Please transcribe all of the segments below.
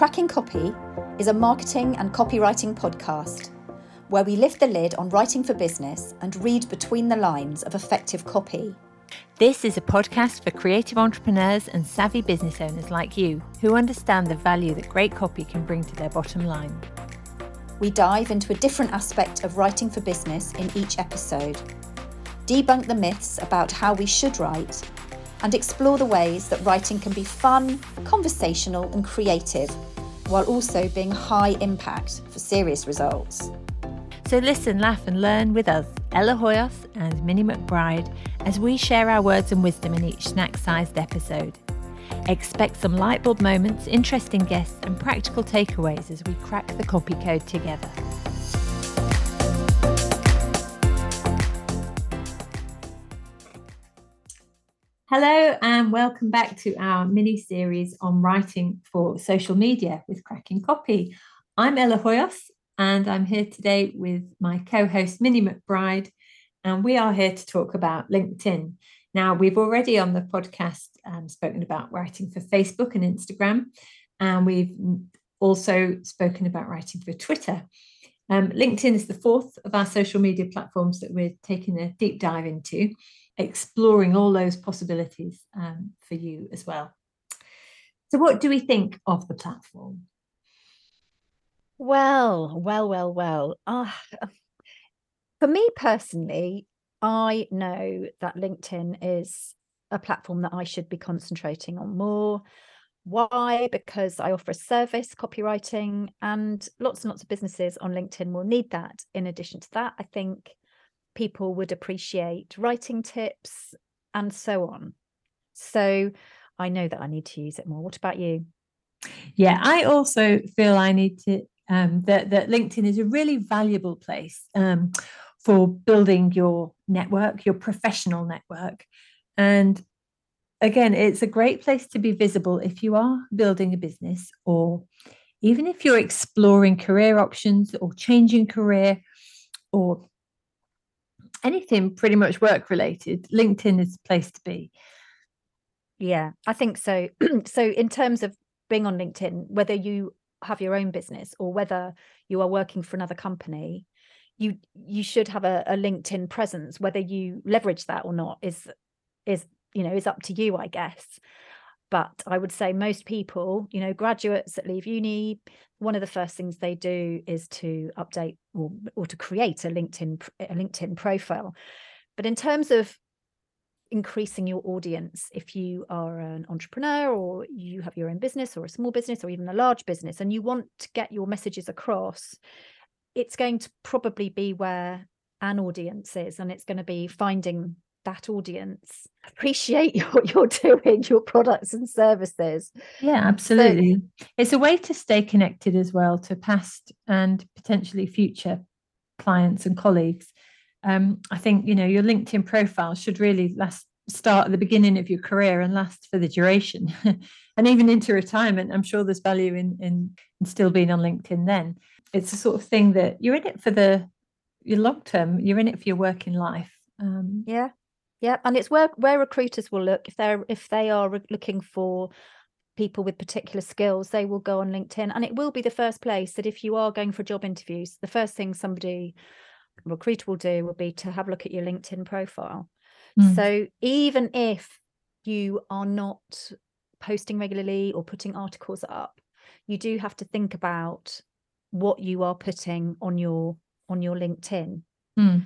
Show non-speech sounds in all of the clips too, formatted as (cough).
Cracking Copy is a marketing and copywriting podcast where we lift the lid on writing for business and read between the lines of effective copy. This is a podcast for creative entrepreneurs and savvy business owners like you who understand the value that great copy can bring to their bottom line. We dive into a different aspect of writing for business in each episode, debunk the myths about how we should write, and explore the ways that writing can be fun, conversational, and creative, while also being high impact for serious results. So listen, laugh, and learn with us, Ella Hoyos and Minnie McBride, as we share our words and wisdom in each snack sized episode. Expect some lightbulb moments, interesting guests, and practical takeaways as we crack the copy code together. Hello, and welcome back to our mini series on writing for social media with Cracking Copy. I'm Ella Hoyos, and I'm here today with my co host, Minnie McBride, and we are here to talk about LinkedIn. Now, we've already on the podcast um, spoken about writing for Facebook and Instagram, and we've also spoken about writing for Twitter. Um, LinkedIn is the fourth of our social media platforms that we're taking a deep dive into, exploring all those possibilities um, for you as well. So, what do we think of the platform? Well, well, well, well. Uh, for me personally, I know that LinkedIn is a platform that I should be concentrating on more. Why? Because I offer a service, copywriting, and lots and lots of businesses on LinkedIn will need that. In addition to that, I think people would appreciate writing tips and so on. So I know that I need to use it more. What about you? Yeah, I also feel I need to um, that that LinkedIn is a really valuable place um, for building your network, your professional network. And again, it's a great place to be visible if you are building a business or even if you're exploring career options or changing career or anything pretty much work related, LinkedIn is the place to be. Yeah, I think so. (clears throat) so, in terms of being on LinkedIn, whether you have your own business or whether you are working for another company, you you should have a, a linkedin presence whether you leverage that or not is is you know is up to you i guess but i would say most people you know graduates that leave uni one of the first things they do is to update or, or to create a linkedin a linkedin profile. But in terms of increasing your audience if you are an entrepreneur or you have your own business or a small business or even a large business and you want to get your messages across it's going to probably be where an audience is and it's going to be finding that audience appreciate (laughs) what you're doing your products and services. Yeah absolutely. So, it's a way to stay connected as well to past and potentially future clients and colleagues. Um, i think you know your linkedin profile should really last start at the beginning of your career and last for the duration. (laughs) And even into retirement i'm sure there's value in, in, in still being on linkedin then. It's the sort of thing that you're in it for the your long term you're in it for your working life. Um, yeah yeah and it's where where recruiters will look if they're if they are looking for people with particular skills they will go on linkedin and it will be the first place that if you are going for job interviews the first thing somebody recruiter will do will be to have a look at your linkedin profile mm. so even if you are not posting regularly or putting articles up you do have to think about what you are putting on your on your linkedin mm.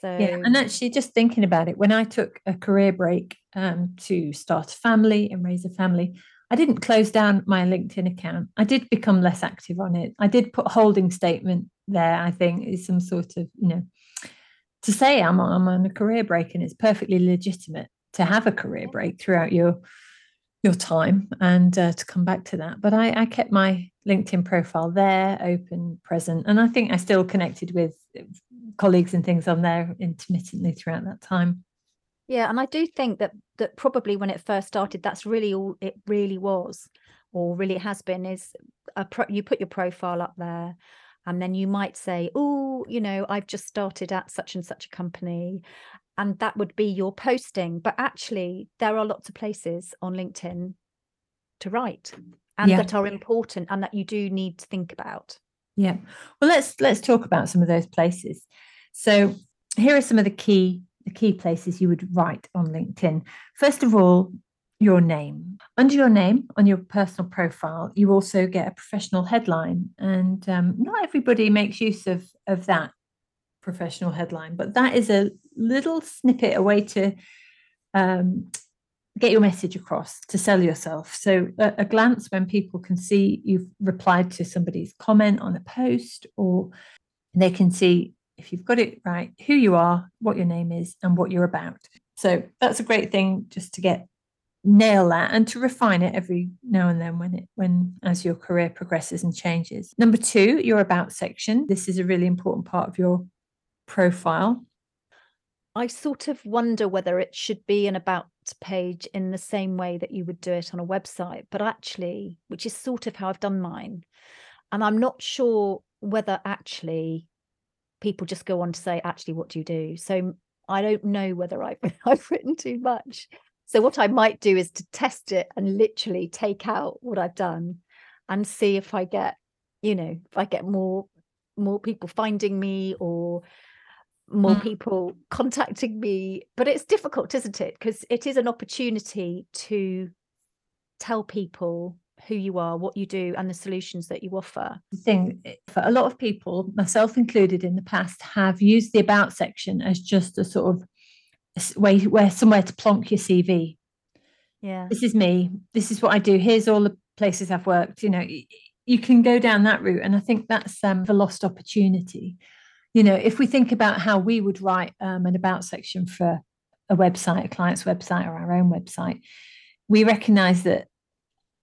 So yeah and actually just thinking about it when i took a career break um, to start a family and raise a family i didn't close down my linkedin account. I did become less active on it. I did put a holding statement there i think is some sort of you know to say i'm, I'm on a career break and it's perfectly legitimate to have a career break throughout your your time and uh, to come back to that. But I, I, kept my LinkedIn profile there, open, present, and I think I still connected with colleagues and things on there intermittently throughout that time. Yeah, and I do think that that probably when it first started, that's really all it really was, or really has been, is pro- you put your profile up there, and then you might say, "Oh, you know, I've just started at such and such a company," and that would be your posting but actually there are lots of places on linkedin to write and Yeah. that are important and that you do need to think about. Yeah. Well, let's let's talk about some of those places. So here are some of the key the key places you would write on LinkedIn. First of all, your name. Under your name on your personal profile, you also get a professional headline, and um, not everybody makes use of of that professional headline, but that is a little snippet, a way to um, get your message across to sell yourself. So a, a, glance when people can see you've replied to somebody's comment on a post, or they can see if you've got it right, who you are, what your name is, and what you're about. So that's a great thing just to get nail that and to refine it every now and then when it when as your career progresses and changes. Number two, your about section. This is a really important part of your profile. I sort of wonder whether it should be an about page in the same way that you would do it on a website, but actually, which is sort of how I've done mine. And I'm not sure whether actually people just go on to say, actually, what do you do? So I don't know whether I've, (laughs) I've written too much. So what I might do is to test it and literally take out what I've done and see if I get, you know, if I get more more people finding me or more Mm. people contacting me but it's difficult isn't it because it is an opportunity to tell people who you are what you do and the solutions that you offer The thing eh, for a lot of people, myself included in the past, have used the about section as just a sort of way where somewhere to plonk your CV. yeah This is me. This is what I do. Here's all the places I've worked. You know, you can go down that route, and I think that's um, a lost opportunity. You know, if we think about how we would write um, an about section for a website, a client's website, or our own website, we recognise that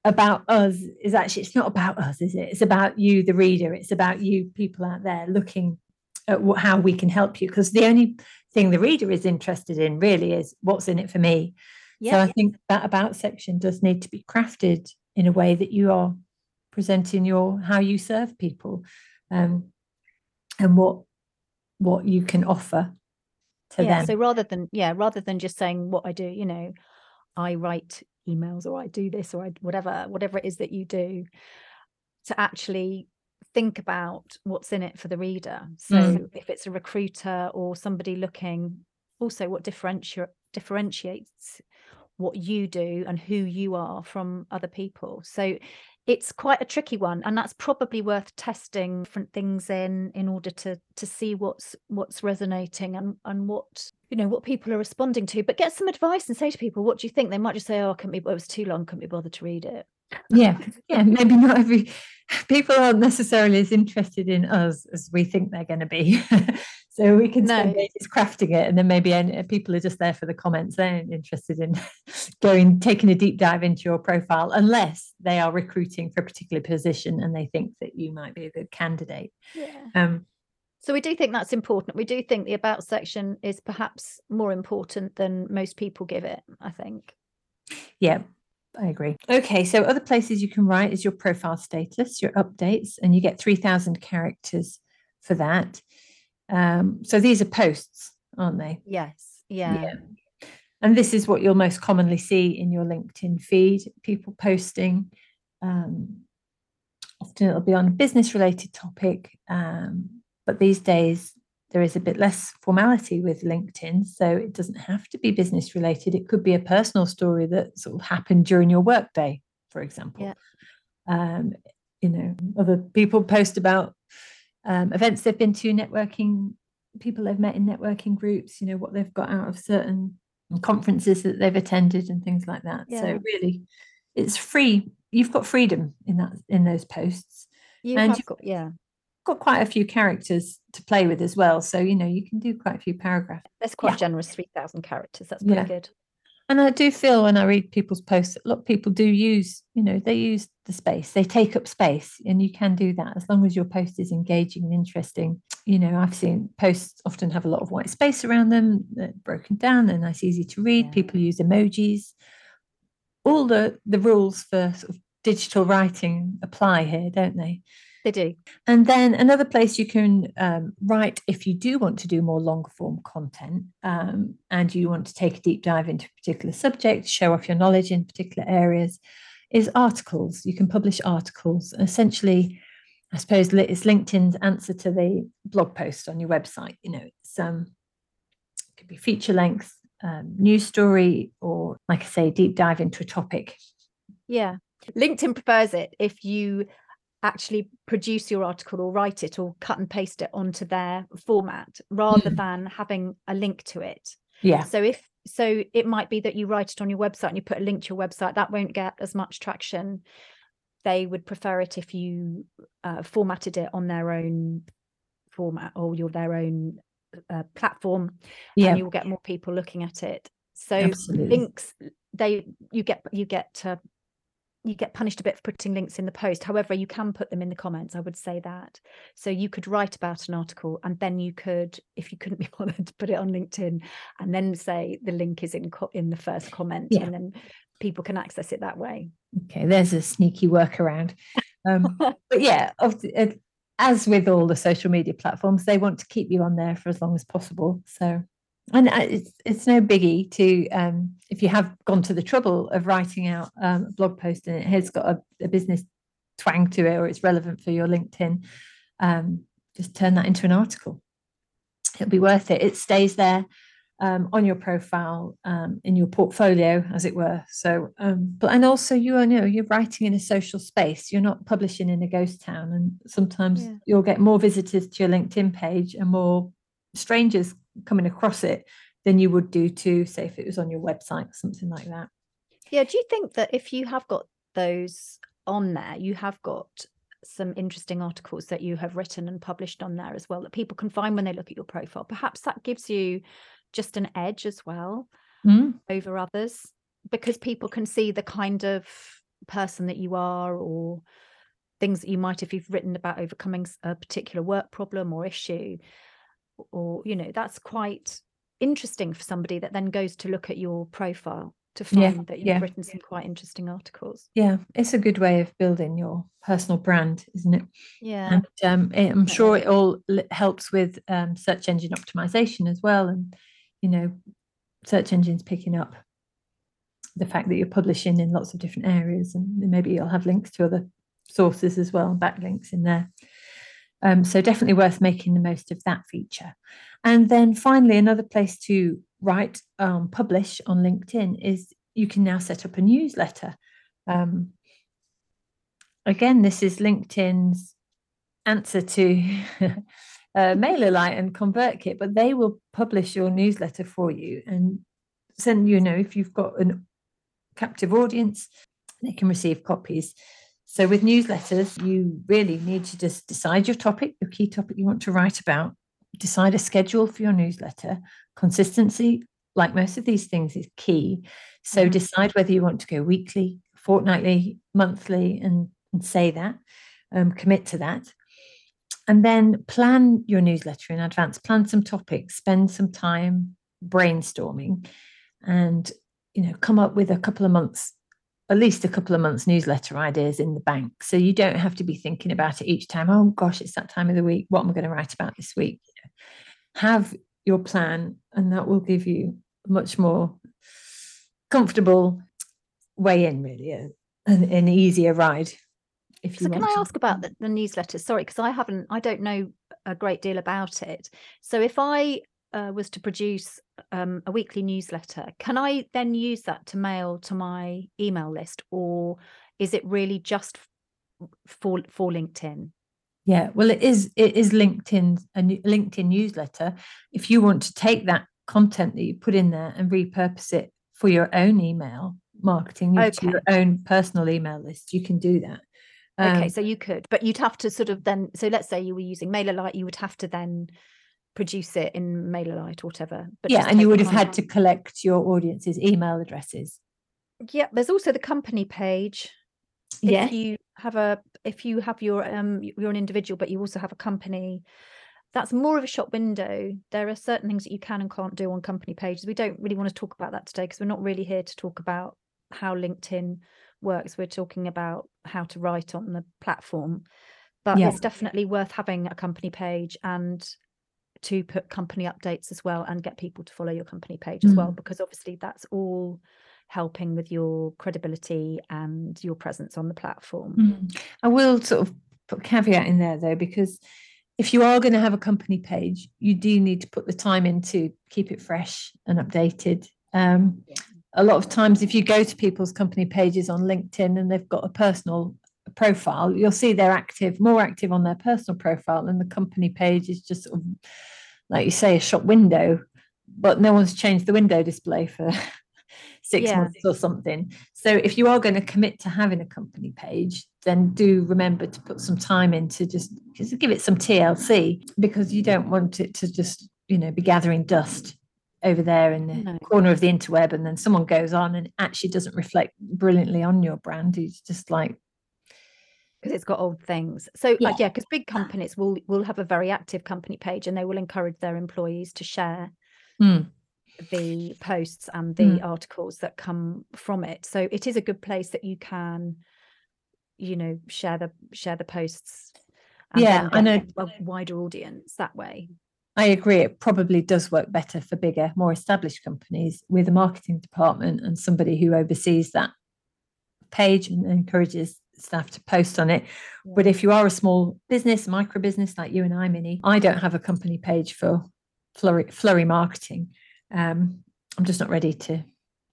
about us is actually it's not about us is it? It's about you the reader. It's about you people out there looking at what, how we can help you. Because the only thing the reader is interested in really is what's in it for me. Yeah, so i yeah. think that about section does need to be crafted in a way that you are presenting your how you serve people um, and what what you can offer to yeah them. so rather than yeah rather than just saying what i do you know i write emails or i do this or I, whatever whatever it is that you do to actually think about what's in it for the reader. So Mm. if it's a recruiter or somebody looking also what differentiate differentiates what you do and who you are from other people. So it's quite a tricky one and that's probably worth testing different things in in order to to see what's what's resonating and and what you know what people are responding to. But get some advice and say to people what do you think? They might just say oh I couldn't be it was too long couldn't be bothered to read it yeah yeah maybe not every people aren't necessarily as interested in us as we think they're going to be. (laughs) So we can No. ages crafting it and then maybe people are just there for the comments. They aren't interested in (laughs) going taking a deep dive into your profile unless they are recruiting for a particular position and they think that you might be a good candidate. Yeah. Um so we do think that's important. We do think the about section is perhaps more important than most people give it i think. Yeah, I agree. Okay, so other places you can write is your profile status, your updates, and you get 3,000 characters for that. Um, so these are posts, aren't they? yes yeah, Yeah. And this is what you'll most commonly see in your LinkedIn feed people posting. Um, often it'll be on a business related topic, um, but these days there is a bit less formality with LinkedIn. So it doesn't have to be business related. It could be a personal story that sort of happened during your workday, for example. Yeah. Um, you know, other people post about um, events they've been to, networking, people they've met in networking groups, you know, what they've got out of certain conferences that they've attended and things like that. Yeah. So really it's free. You've got freedom in that in those posts. you And have got yeah Got quite a few characters to play with as well. So, you know, you can do quite a few paragraphs. that's quite Yeah. generous 3000 characters that's pretty Yeah. good And I do feel when I read people's posts, a lot of people do use, you know, they use the space, they take up space, and you can do that as long as your post is engaging and interesting. You know, I've seen posts often have a lot of white space around them, they're broken down, they're nice, easy to read. Yeah. People use emojis. All the the rules for sort of digital writing apply here, don't they? They do And then another place you can um, write if you do want to do more long form content um, and you want to take a deep dive into a particular subject, show off your knowledge in particular areas, is articles. You can publish articles. Essentially, I suppose it's LinkedIn's answer to the blog post on your website. You know, it's um, it could be feature length, um, news story, or like I say, deep dive into a topic. Yeah, LinkedIn prefers it if you actually produce your article or write it or cut and paste it onto their format rather mm. than having a link to it. Yeah. So if so it might be that you write it on your website and you put a link to your website that won't get as much traction they would prefer it if you uh, formatted it on their own format or your their own uh, platform yeah and you will get more people looking at it so Absolutely. links they you get you get uh, you get punished a bit for putting links in the post. However, you can put them in the comments. I would say that. So you could write about an article and then you could, if you couldn't be (laughs) bothered to put it on LinkedIn, and then say the link is in co- in the first comment, yeah. and then people can access it that way. Okay, there's a sneaky workaround. Um, but yeah, as with all the social media platforms, they want to keep you on there for as long as possible. So and uh, it's it's no biggie to um, if you have gone to the trouble of writing out um, a blog post and it has got a, a, business twang to it or it's relevant for your LinkedIn, um, just turn that into an article. It'll be worth it. It stays there um, on your profile um, in your portfolio, as it were. So, um, but and also you are you know you're writing in a social space. You're not publishing in a ghost town, and sometimes yeah. you'll get more visitors to your LinkedIn page and more strangers coming across it than you would do to say if it was on your website or something like that. Yeah do you think that if you have got those on there you have got some interesting articles that you have written and published on there as well that people can find when they look at your profile? Perhaps that gives you just an edge as well mm. over others because people can see the kind of person that you are or things that you might if you've written about overcoming a particular work problem or issue or you know that's quite interesting for somebody that then goes to look at your profile to find yeah, that you've yeah. written some quite interesting articles. Yeah, it's a good way of building your personal brand, isn't it? Yeah, and um, I'm sure it all helps with um, search engine optimization as well, and you know, search engines picking up the fact that you're publishing in lots of different areas, and maybe you'll have links to other sources as well, backlinks in there. Um, so definitely worth making the most of that feature. And then finally, another place to write, um, publish on LinkedIn is you can now set up a newsletter. Um, again, this is LinkedIn's answer to (laughs) uh, MailerLite and ConvertKit, but they will publish your newsletter for you and send you know if you've got a captive audience, they can receive copies. So with newsletters, you really need to just decide your topic, your key topic you want to write about, decide a schedule for your newsletter. Consistency, like most of these things, is key. So mm-hmm. decide whether you want to go weekly, fortnightly, monthly, and, and say that, um, commit to that. And then plan your newsletter in advance, plan some topics, spend some time brainstorming, and you know, come up with a couple of months at least a couple of months newsletter ideas in the bank. So you don't have to be thinking about it each time. Oh gosh, it's that time of the week. What am I going to write about this week? Have your plan, and that will give you a much more comfortable way in, really, an, an easier ride. If you so, can I ask about the, the newsletter? Sorry, because I haven't, I don't know a great deal about it. So if I uh, was to produce um, a weekly newsletter, can I then use that to mail to my email list, or is it really just for for LinkedIn? Yeah, well, it is. It is LinkedIn a LinkedIn newsletter. If you want to take that content that you put in there and repurpose it for your own email marketing, okay. your own personal email list, you can do that. Um, okay, so you could, but you'd have to sort of then. So let's say you were using MailerLite, you would have to then produce it in MailerLite or whatever. But yeah, and you would have had to collect your audience's email addresses. Yeah, there's also the company page. Yeah. If you have a if you have your um you're an individual but you also have a company, that's more of a shop window. There are certain things that you can and can't do on company pages. We don't really want to talk about that today because we're not really here to talk about how LinkedIn works. We're talking about how to write on the platform. But yeah. it's definitely worth having a company page and to put company updates as well and get people to follow your company page as mm. well because obviously that's all helping with your credibility and your presence on the platform. Mm. I will sort of put caveat in there though, because if you are going to have a company page, you do need to put the time in to keep it fresh and updated. Um, yeah. A lot of times, if you go to people's company pages on LinkedIn and they've got a personal profile, you'll see they're active, more active on their personal profile, and the company page is just sort of, like you say, a shop window, but no one's changed the window display for (laughs) six yeah. months or something. So if you are going to commit to having a company page, then do remember to put some time in to just, just give it some TLC because you don't want it to just, you know, be gathering dust over there in the no. corner of the interweb and then someone goes on and actually doesn't reflect brilliantly on your brand. It's just like because it's got old things. So yeah, yeah, because big companies will will have a very active company page and they will encourage their employees to share mm. the posts and the mm. articles that come from it. So it is a good place that you can, you know, share the share the posts. yeah, I know a wider audience that way. I agree. It probably does work better for bigger, more established companies with a marketing department and somebody who oversees that page and encourages staff to post on it. Yeah. But if you are a small business, micro business like you and I, Minnie, I don't have a company page for flurry, flurry marketing. Um, I'm just not ready to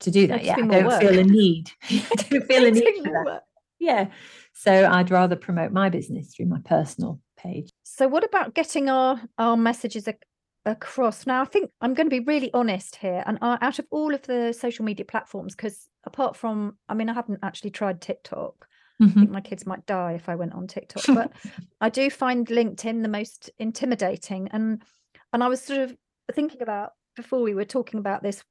to do that yet. (laughs) I don't (laughs) work. feel a need. I don't feel a need for that. Yeah. So I'd rather promote my business through my personal page. So what about getting our our messages ac- across? Now I think I'm going to be really honest here, and out of all of the social media platforms, because apart from, I mean, I haven't actually tried TikTok. Mm-hmm. I think my kids might die if I went on TikTok, but I do find LinkedIn the most intimidating. And and I was sort of thinking about before we were talking about this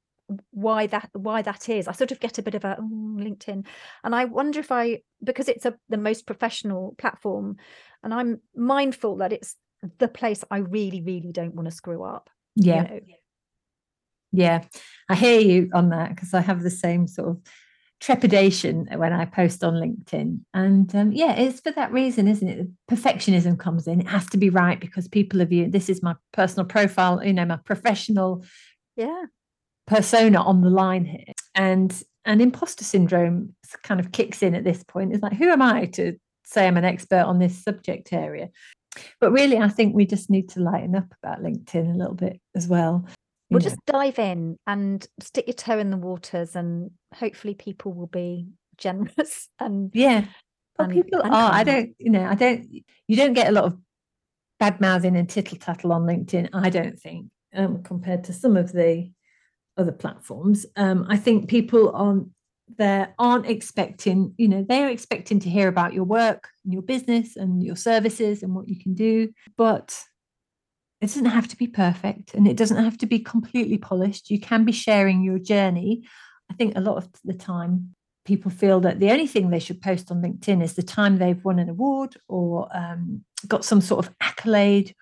why that why that is i sort of get a bit of a oh, linkedin and i wonder if i because it's a the most professional platform and i'm mindful that it's the place i really really don't want to screw up yeah you know? yeah i hear you on that because i have the same sort of trepidation when I post on LinkedIn. And um, yeah, it's for that reason, isn't it? Perfectionism comes in. It has to be right because people have you. This is my personal profile, you know, my professional yeah persona on the line here. And and imposter syndrome kind of kicks in at this point. It's like, who am I to say I'm an expert on this subject area? But really, I think we just need to lighten up about LinkedIn a little bit as well we'll just dive in and stick your toe in the waters and hopefully people will be (laughs) generous and yeah. Well and, people and are. I don't you know i don't you don't get a lot of bad mouthing and tittle tattle on linkedin i don't think um, compared to some of the other platforms. Um, i think people on there aren't expecting you know they're expecting to hear about your work and your business and your services and what you can do but it doesn't have to be perfect and it doesn't have to be completely polished. You can be sharing your journey. I think a lot of the time people feel that the only thing they should post on LinkedIn is the time they've won an award or um, got some sort of accolade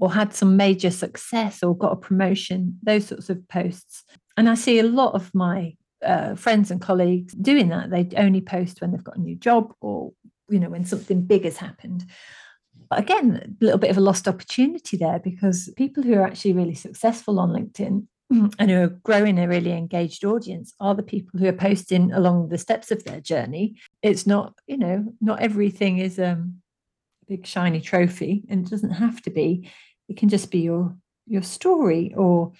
or had some major success or got a promotion, those sorts of posts. And I see a lot of my uh, friends and colleagues doing that. They only post when they've got a new job or, you know, when something big has happened again, a little bit of a lost opportunity there because people who are actually really successful on LinkedIn (clears throat) and who are growing a really engaged audience are the people who are posting along the steps of their journey. It's not, you know, not everything is um, a big shiny trophy, and it doesn't have to be. It can just be your your story or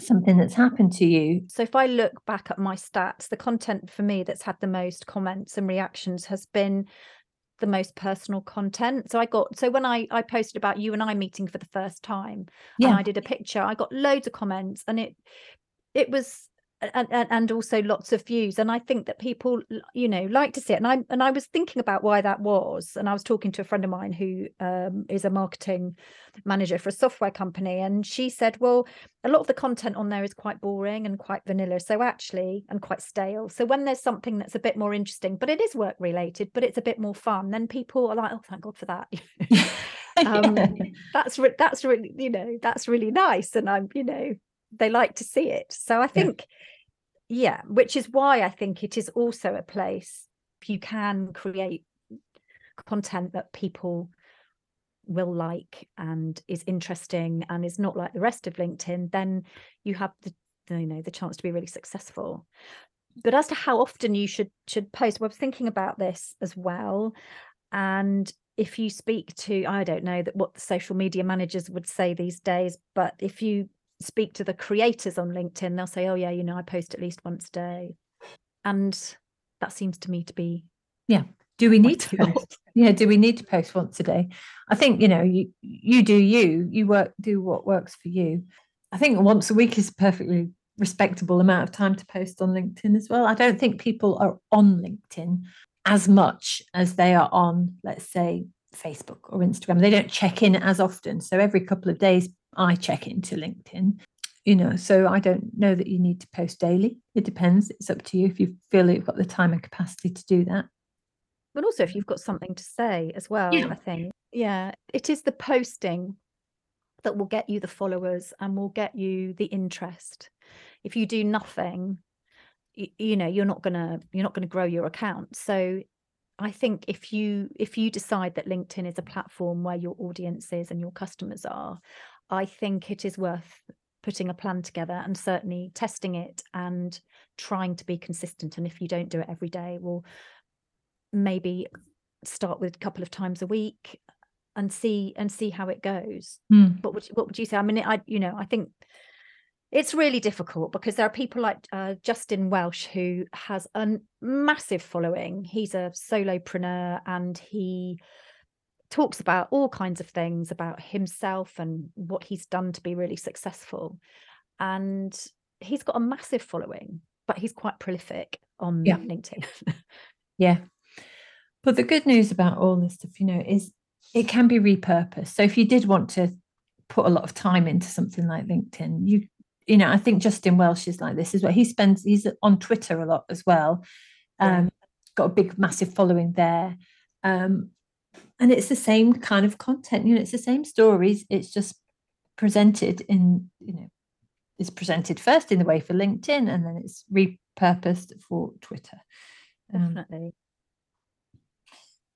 something that's happened to you. So if I look back at my stats, the content for me that's had the most comments and reactions has been the most personal content. So I got so when I I posted about you and I meeting for the first time, yeah. and I did a picture, I got loads of comments, and it it was and, and also lots of views. And i think that people you know like to see it. And i and i was thinking about why that was. And i was talking to a friend of mine who um, is a marketing manager for a software company. And she said well a lot of the content on there is quite boring and quite vanilla so actually and quite stale. So when there's something that's a bit more interesting but it is work related but it's a bit more fun then people are like oh thank god for that. (laughs) (laughs) Um, that's re- that's really you know that's really nice. And i'm you know they like to see it. So i think yeah. Yeah which is why i think it is also a place you can create content that people will like and is interesting and is not like the rest of linkedin then you have the, you know the chance to be really successful but as to how often you should should post, well, I was thinking about this as well. And if you speak to, I don't know that what the social media managers would say these days, but if you speak to the creators on LinkedIn, they'll say, "Oh yeah, you know, I post at least once a day," and that seems to me to be yeah. Do we need to post? Yeah, do we need to post once a day? I think you know you you do you you work do what works for you. I think once a week is a perfectly respectable amount of time to post on LinkedIn as well. I don't think people are on LinkedIn as much as they are on, let's say, Facebook or Instagram. They don't check in as often. So every couple of days, I check into LinkedIn. You know, so I don't know that you need to post daily. It depends. It's up to you if you feel you've got the time and capacity to do that. But also if you've got something to say as well, yeah. I think. Yeah, it is the posting that will get you the followers and will get you the interest if you do nothing you, you know you're not gonna you're not gonna grow your account so I think if you if you decide that LinkedIn is a platform where your audience is and your customers are, I think it is worth putting a plan together and certainly testing it and trying to be consistent. And if you don't do it every day, well, maybe start with a couple of times a week and see and see how it goes. Mm. What would what would you say? I mean, I you know I think it's really difficult because there are people like uh, Justin Welsh who has a massive following. He's a solopreneur and he talks about all kinds of things about himself and what he's done to be really successful. And he's got a massive following, but he's quite prolific on yeah. LinkedIn. yeah. But the good news about all this stuff, you know, is it can be repurposed. So if you did want to put a lot of time into something like LinkedIn, you you know, I think Justin Welsh is like this as well. He spends he's on Twitter a lot as well. Um, yeah. got a big massive following there. Um, and it's the same kind of content, you know, it's the same stories, it's just presented in, you know, is presented first in the way for LinkedIn and then it's repurposed for Twitter. Um, Definitely.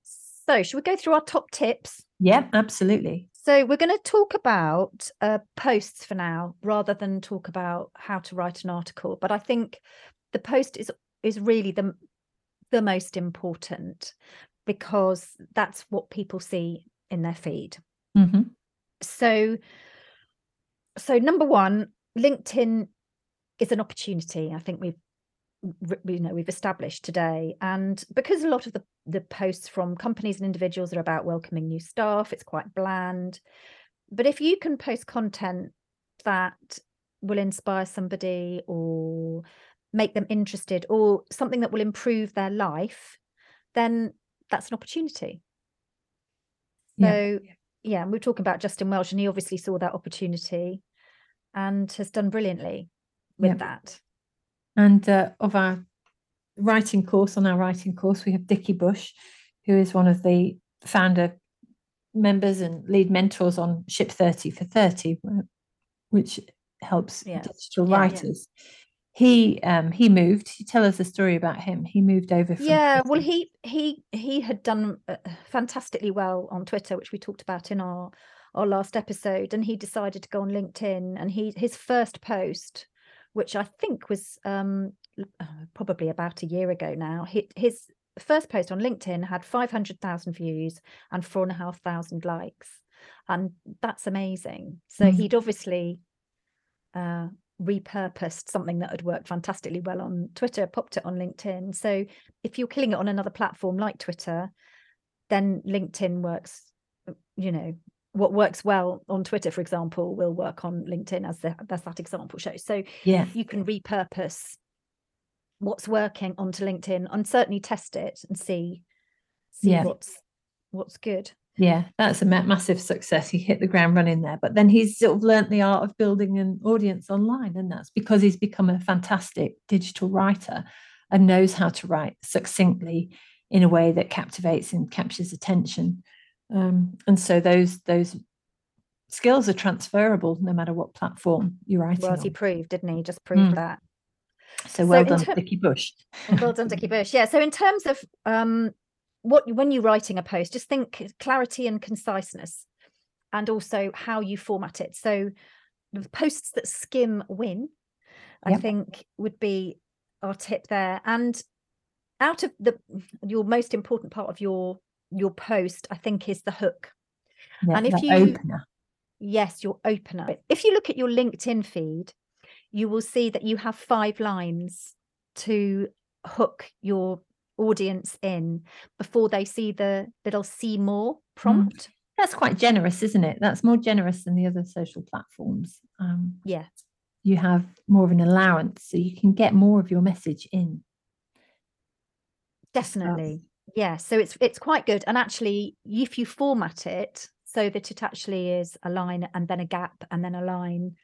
So, should we go through our top tips? Yeah, absolutely. So we're going to talk about uh, posts for now, rather than talk about how to write an article. But I think the post is is really the the most important because that's what people see in their feed. Mm-hmm. So, so number one, LinkedIn is an opportunity. I think we've you know we've established today and because a lot of the the posts from companies and individuals are about welcoming new staff it's quite bland but if you can post content that will inspire somebody or make them interested or something that will improve their life then that's an opportunity so yeah, yeah and we're talking about Justin Welsh and he obviously saw that opportunity and has done brilliantly with yeah. that and uh, of our writing course, on our writing course, we have Dickie Bush, who is one of the founder members and lead mentors on Ship 30 for 30, which helps yeah. digital writers. He um he moved. You tell us a story about him. He moved over. From yeah, well, he he he had done uh, fantastically well on Twitter, which we talked about in our our last episode, and he decided to go on LinkedIn. And he his first post which I think was um, uh, probably about a year ago now. His first post on LinkedIn had 500,000 views and four and a half thousand likes. And that's amazing. So mm. he'd obviously uh, repurposed something that had worked fantastically well on Twitter, popped it on LinkedIn. So if you're killing it on another platform like Twitter, then LinkedIn works, you know, what works well on Twitter, for example, will work on LinkedIn, as the, as that example shows. So yeah, you can repurpose what's working onto LinkedIn and certainly test it and see see yeah. what's what's good. Yeah, that's a massive success. He hit the ground running there, but then he's sort of learnt the art of building an audience online, and that's because he's become a fantastic digital writer and knows how to write succinctly in a way that captivates and captures attention. Um, and so those those skills are transferable no matter what platform you're writing. Well, he proved, didn't he? Just proved mm. that. So well so done, ter- Dickie Bush. well done, Dickie Bush. Yeah. So in terms of um, what when you're writing a post, just think clarity and conciseness, and also how you format it. So the posts that skim win, I yep. think would be our tip there. And out of the your most important part of your your post, I think, is the hook. Yeah, and if you opener. yes, your opener. If you look at your LinkedIn feed, you will see that you have five lines to hook your audience in before they see the little see more prompt. That's quite generous, isn't it? That's more generous than the other social platforms. Um, Yeah. you have more of an allowance, so you can get more of your message in. Definitely. Yeah. So it's it's quite good. And actually, if you format it so that it actually is a line and then a gap and then a line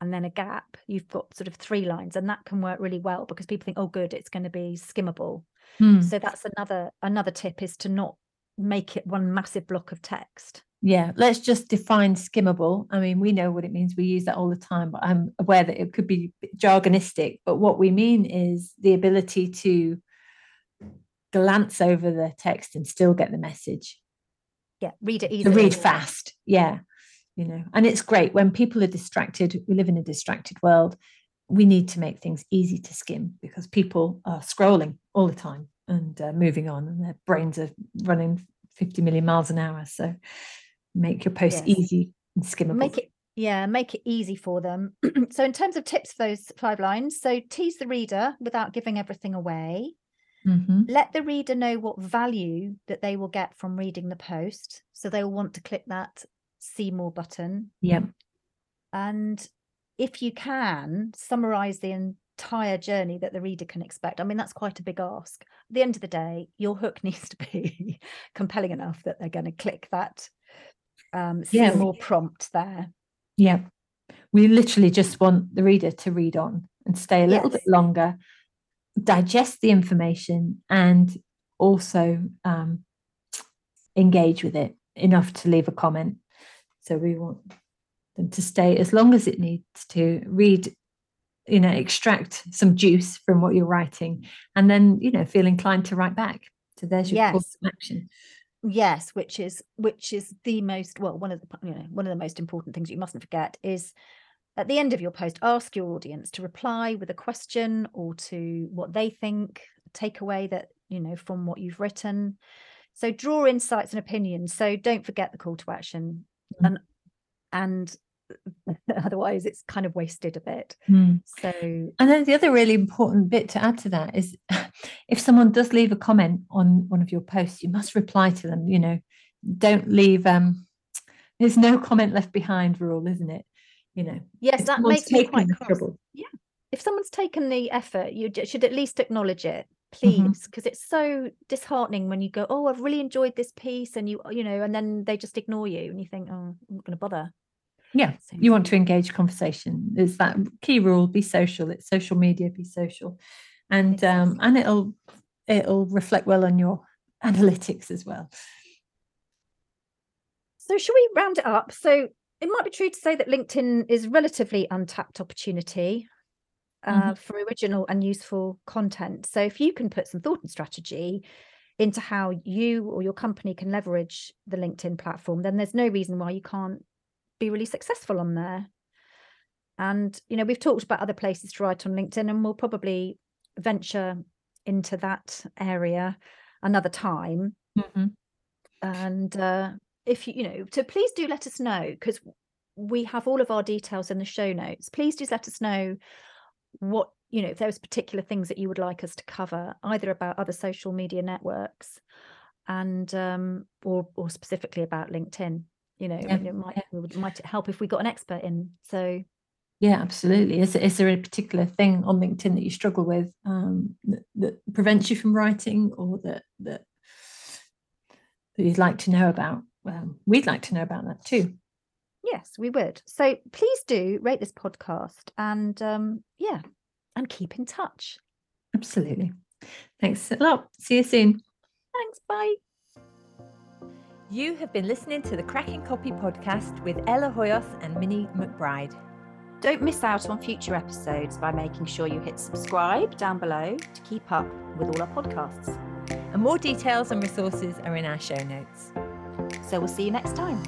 and then a gap, you've got sort of three lines, and that can work really well because people think, oh, good, it's going to be skimmable. Hmm. So that's another another tip is to not make it one massive block of text. Yeah, let's just define skimmable. I mean, we know what it means. We use that all the time, but I'm aware that it could be jargonistic. But what we mean is the ability to glance over the text and still get the message. Yeah, read it easily. read fast. Yeah. You know, and it's great when people are distracted. We live in a distracted world. We need to make things easy to skim because people are scrolling all the time and uh, moving on, and their brains are running 50 million miles an hour. So make your post Yes. easy and skimmable. Make it yeah, make it easy for them. (clears throat) so in terms of tips for those five lines, so tease the reader without giving everything away. Mhm. let the reader know what value that they will get from reading the post so they'll want to click that see more button Yep. and if you can summarize the entire journey that the reader can expect i mean that's quite a big ask at the end of the day your hook (laughs) needs to be compelling enough that they're going to click that um see Yeah. more prompt there Yeah. We literally just want the reader to read on and stay a little bit longer, digest the information, and also um, engage with it enough to leave a comment. So we want them to stay as long as it needs to read, you know, extract some juice from what you're writing, and then you know feel inclined to write back. So there's your call Yes. to action. yes which is which is the most well one of the you know one of the most important things you mustn't forget is at the end of your post ask your audience to reply with a question or to what they think takeaway that you know from what you've written so draw insights and opinions so don't forget the call to action Mm. and and (laughs) otherwise it's kind of wasted a bit Hmm. so And then the other really important bit to add to that is (laughs) if someone does leave a comment on one of your posts, you must reply to them. You know, don't leave um there's no comment left behind rule, isn't it? You know, yes that makes me quite trouble. if someone's taken the effort, you should at least acknowledge it, Mhm. please, because it's so disheartening when you go, "Oh, I've really enjoyed this piece," and you, you know, and then they just ignore you, and you think, "Oh, I'm not going to bother." Yeah, you want to engage conversation. There's that key rule, be social. It's social media, be social. And um and it'll it'll reflect well on your (laughs) analytics as well. so should we round it up? So it might be true to say that LinkedIn is relatively untapped opportunity uh, Mhm. for original and useful content. So if you can put some thought and strategy into how you or your company can leverage the LinkedIn platform, then there's no reason why you can't be really successful on there. And you know, we've talked about other places to write on LinkedIn, and we'll probably venture into that area another time. Mhm. And uh, if you, you know, so please do let us know because we have all of our details in the show notes. Please do let us know what you know if there's particular things that you would like us to cover, either about other social media networks and um, or or specifically about LinkedIn. You know, Yeah, it might it might help if we got an expert in. So Yeah, absolutely. Is, is there a particular thing on LinkedIn that you struggle with um, that, that prevents you from writing or that, that that you'd like to know about? Um, we'd like to know about that too. yes, we would. So please do rate this podcast and um, yeah, and keep in touch. Absolutely. Thanks a lot. See you soon. Thanks. Bye. You have been listening to the Cracking Copy podcast with Ella Hoyos and Minnie McBride. Don't miss out on future episodes by making sure you hit subscribe down below to keep up with all our podcasts. And more details and resources are in our show notes. So we'll see you next time.